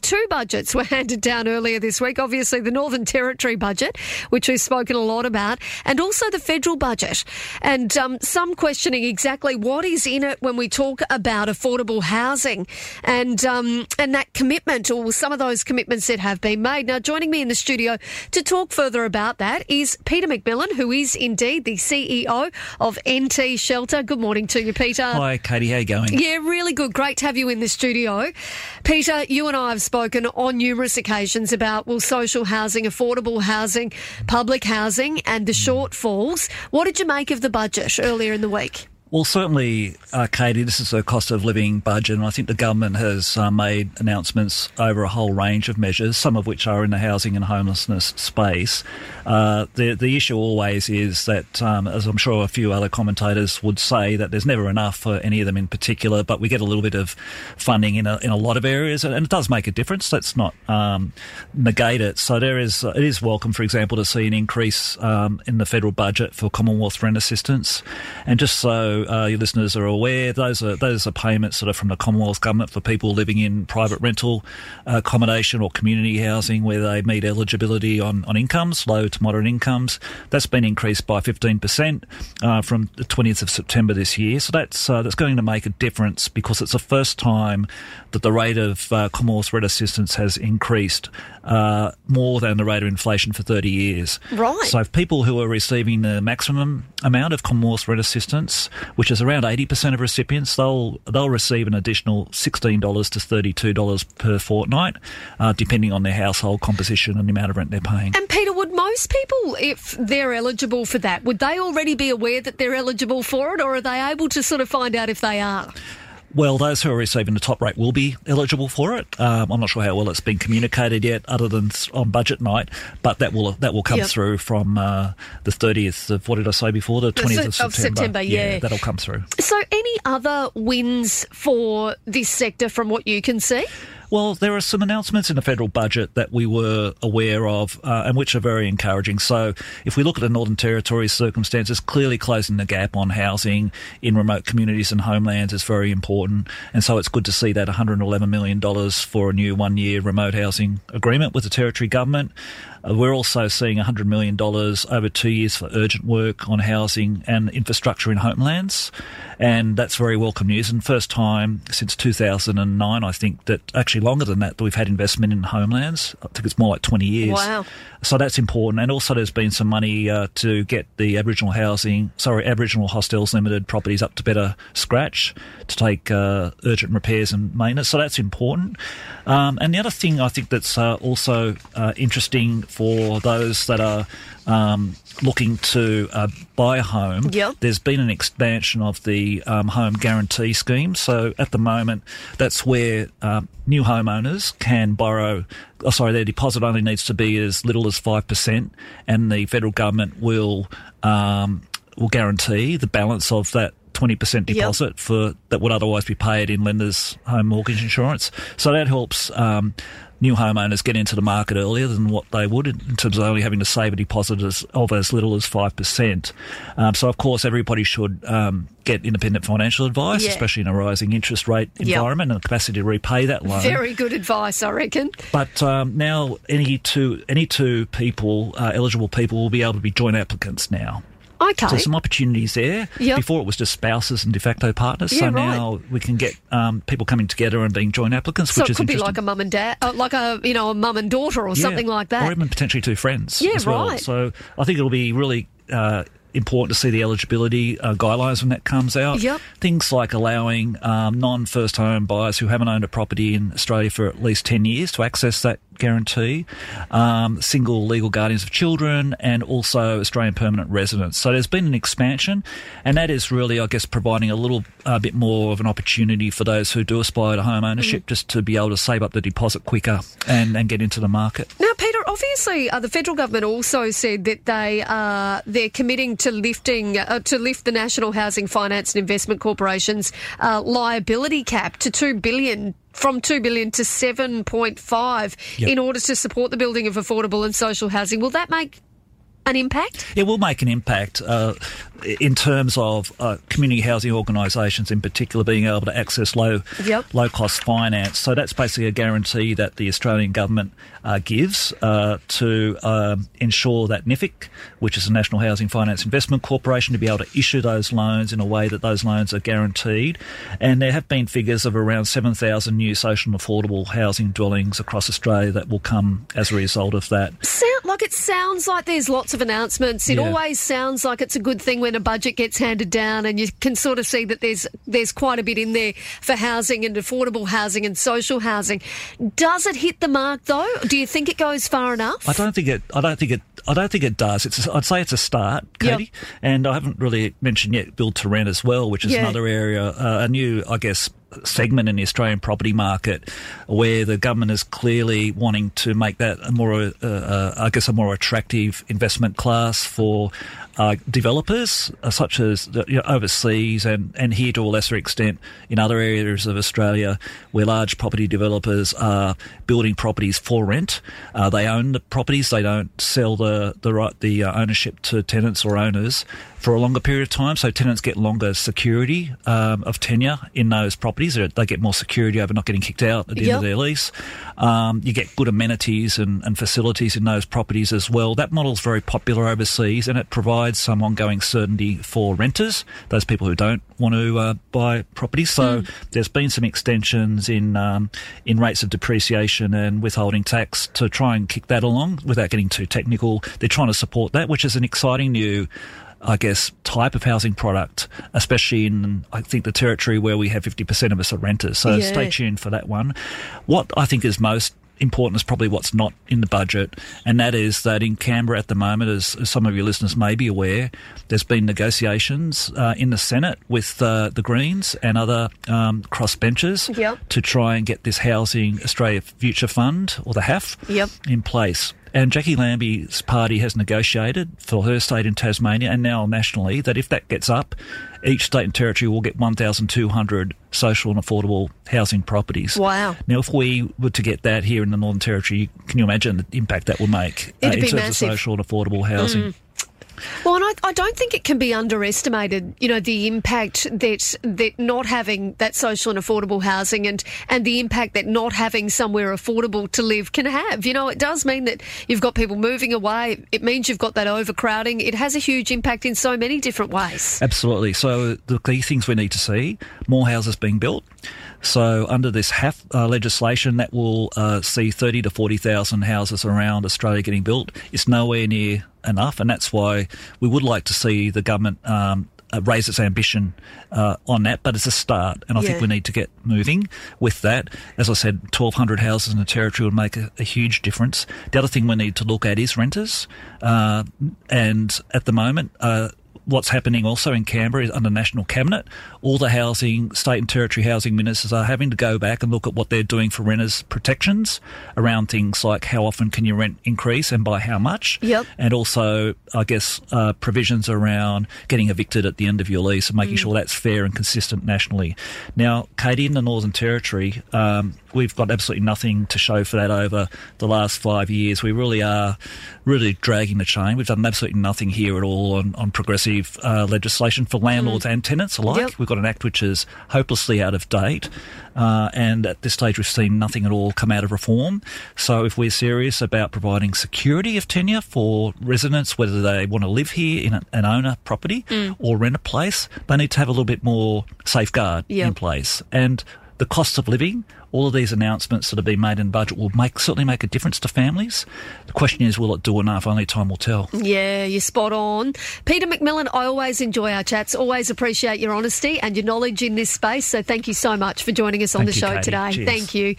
Two budgets were handed down earlier this week. Obviously, the Northern Territory budget, which we've spoken a lot about, and also the federal budget. And um, some questioning exactly what is in it when we talk about affordable housing and um, and that commitment or some of those commitments that have been made. Now, joining me in the studio to talk further about that is Peter McMillan, who is indeed the CEO of NT Shelter. Good morning to you, Peter. Hi, Katie. How you going? Yeah, really good. Great to have you in the studio. Peter, you and I have spoken on numerous occasions about, well, social housing, affordable housing, public housing, and the shortfalls. What did you make of the budget earlier in the week? Well, certainly, uh, Katie, this is a cost of living budget, and I think the government has uh, made announcements over a whole range of measures, some of which are in the housing and homelessness space. Uh, the the issue always is that, um, as I'm sure a few other commentators would say, that there's never enough for any of them in particular, but we get a little bit of funding in a, in a lot of areas, and it does make a difference. Let's not um, negate it. So there is it is welcome, for example, to see an increase um, in the federal budget for Commonwealth rent assistance, and just so uh, your listeners are aware, those are those are payments sort of from the Commonwealth government for people living in private rental uh, accommodation or community housing where they meet eligibility on, on incomes, low to moderate incomes. That's been increased by 15% uh, from the 20th of September this year. So that's uh, that's going to make a difference because it's the first time that the rate of uh, Commonwealth rent assistance has increased uh, more than the rate of inflation for 30 years. Right. So if people who are receiving the maximum amount of Commonwealth rent assistance, which is around 80% of recipients, they'll they'll receive an additional $16 to $32 per fortnight, uh, depending on their household composition and the amount of rent they're paying. And Peter, would most people, if they're eligible for that, would they already be aware that they're eligible for it, or are they able to sort of find out if they are? Well, those who are receiving the top rate will be eligible for it. Um, I'm not sure how well it's been communicated yet, other than on budget night, but that will that will come Yep. through from uh, the 30th of what did I say before? The 20th of of September. September, yeah. that'll come through. So, any other wins for this sector from what you can see? Well, there are some announcements in the federal budget that we were aware of uh, and which are very encouraging. So, if we look at the Northern Territory circumstances, clearly closing the gap on housing in remote communities and homelands is very important. And so, it's good to see that $111 million for a new one year remote housing agreement with the Territory government. Uh, we're also seeing $100 million over two years for urgent work on housing and infrastructure in homelands. And that's very welcome news. And first time since 2009, I think, that actually longer than that, that we've had investment in homelands. I think it's more like 20 years. Wow. So that's important. And also, there's been some money uh, to get the Aboriginal housing, sorry, Aboriginal Hostels Limited properties up to better scratch to take uh, urgent repairs and maintenance. So that's important. Um, and the other thing I think that's uh, also uh, interesting for those that are um, looking to uh, buy a home, Yep. there's been an expansion of the um, home guarantee scheme. So at the moment, that's where um, new homeowners can borrow. Oh, sorry, their deposit only needs to be as little as five percent, and the federal government will um, will guarantee the balance of that. 20% deposit for that would otherwise be paid in lenders' home mortgage insurance. So that helps um, new homeowners get into the market earlier than what they would in terms of only having to save a deposit as, of as little as 5%. Um, so, of course, everybody should um, get independent financial advice, Yeah. especially in a rising interest rate Yep. environment and the capacity to repay that loan. Very good advice, I reckon. But um, now any two any two people, uh, eligible people, will be able to be joint applicants now. Okay. So there's some opportunities there. Yep. Before it was just spouses and de facto partners. Yeah, so right. now we can get um, people coming together and being joint applicants, so which it is could be interesting. like a mum and dad, uh, like a you know a mum and daughter or Yeah. something like that. Or even potentially two friends Yeah, as well. right. So I think it'll be really uh, important to see the eligibility uh, guidelines when that comes out. Yep. Things like allowing um, non first home buyers who haven't owned a property in Australia for at least 10 years to access that guarantee, um, single legal guardians of children, and also Australian permanent residents. So there's been an expansion, and that is really, I guess, providing a little uh, bit more of an opportunity for those who do aspire to home ownership Mm. just to be able to save up the deposit quicker and, and get into the market. Now, Peter, obviously, uh, the federal government also said that they are they're committing to lifting uh, to lift the National Housing Finance and Investment Corporation's uh, liability cap to two billion. From two billion to seven point five, Yep. in order to support the building of affordable and social housing. Will that make an impact? It will make an impact uh, in terms of uh, community housing organisations, in particular, being able to access low Yep. low cost finance. So that's basically a guarantee that the Australian government uh, gives uh, to um, ensure that NHFIC, which is the National Housing Finance Investment Corporation, to be able to issue those loans in a way that those loans are guaranteed. And there have been figures of around 7,000 new social and affordable housing dwellings across Australia that will come as a result of that. Sound, like it sounds like there's lots of announcements. It Yeah. always sounds like it's a good thing when a budget gets handed down, and you can sort of see that there's there's quite a bit in there for housing and affordable housing and social housing. Does it hit the mark though? Do you think it goes far enough? I don't think it. I don't think it. I don't think it does. It's. A, I'd say it's a start, Yep. Katie. And I haven't really mentioned yet build to rent as well, which is Yeah. another area, uh, a new, I guess, segment in the Australian property market, where the government is clearly wanting to make that a more, uh, uh, I guess, a more attractive investment class for. Uh, developers, uh, such as you know, overseas and, and here to a lesser extent in other areas of Australia, where large property developers are building properties for rent. Uh, they own the properties; they don't sell the the right the uh, ownership to tenants or owners for a longer period of time. So tenants get longer security um, of tenure in those properties. They they get more security over not getting kicked out at the end of their lease. Um, you get good amenities and, and facilities in those properties as well. That model is very popular overseas, and it provides some ongoing certainty for renters, those people who don't want to uh, buy properties. So there's been some extensions in um, in rates of depreciation and withholding tax to try and kick that along without getting too technical. They're trying to support that, which is an exciting new. I guess, type of housing product, especially in, I think, the territory where we have 50% of us are renters. So Yeah. stay tuned for that one. What I think is most important is probably what's not in the budget, and that is that in Canberra at the moment, as, as some of your listeners may be aware, there's been negotiations uh, in the Senate with uh, the Greens and other um, crossbenchers Yep. to try and get this Housing Australia Future Fund, or the HAFF, Yep. in place. And Jacqui Lambie's party has negotiated for her state in Tasmania and now nationally that if that gets up, each state and territory will get 1,200 social and affordable housing properties. Wow. Now, if we were to get that here in the Northern Territory, can you imagine the impact that will make uh, in terms massive. Mm. of social and affordable housing? Well, and I, I don't think it can be underestimated. You know, the impact that that not having that social and affordable housing, and and the impact that not having somewhere affordable to live can have. You know, it does mean that you've got people moving away. It means you've got that overcrowding. It has a huge impact in so many different ways. Absolutely. So the key things we need to see: more houses being built. So under this HAFF uh, legislation, that will uh, see thirty to forty thousand houses around Australia getting built. It's nowhere near enough, and that's why we would like to see the government. Um, uh, raise its ambition uh, on that, but it's a start, and I Yeah. think we need to get moving with that. As I said, 1,200 houses in the territory would make a, a huge difference. The other thing we need to look at is renters, uh, and at the moment, uh, what's happening also in Canberra is under National Cabinet, all the housing, state and territory housing ministers are having to go back and look at what they're doing for renters' protections around things like how often can your rent increase and by how much. Yep. And also, I guess, uh, provisions around getting evicted at the end of your lease and making sure that's fair and consistent nationally. Now, Katie, in the Northern Territory, um, we've got absolutely nothing to show for that over the last five years. We really are really dragging the chain. We've done absolutely nothing here at all on, on progressive uh, legislation for landlords and tenants alike. Yep. We've got an act which is hopelessly out of date. Uh, and at this stage, we've seen nothing at all come out of reform. So, if we're serious about providing security of tenure for residents, whether they want to live here in a, an owner property or rent a place, they need to have a little bit more safeguard Yep. in place. And the cost of living, all of these announcements that have been made in the budget will make certainly make a difference to families. The question is, will it do enough? Only time will tell. Yeah, you're spot on. Peter McMillan, I always enjoy our chats, always appreciate your honesty and your knowledge in this space. So thank you so much for joining us on Thank the you, show Katie. today. Cheers. Thank you.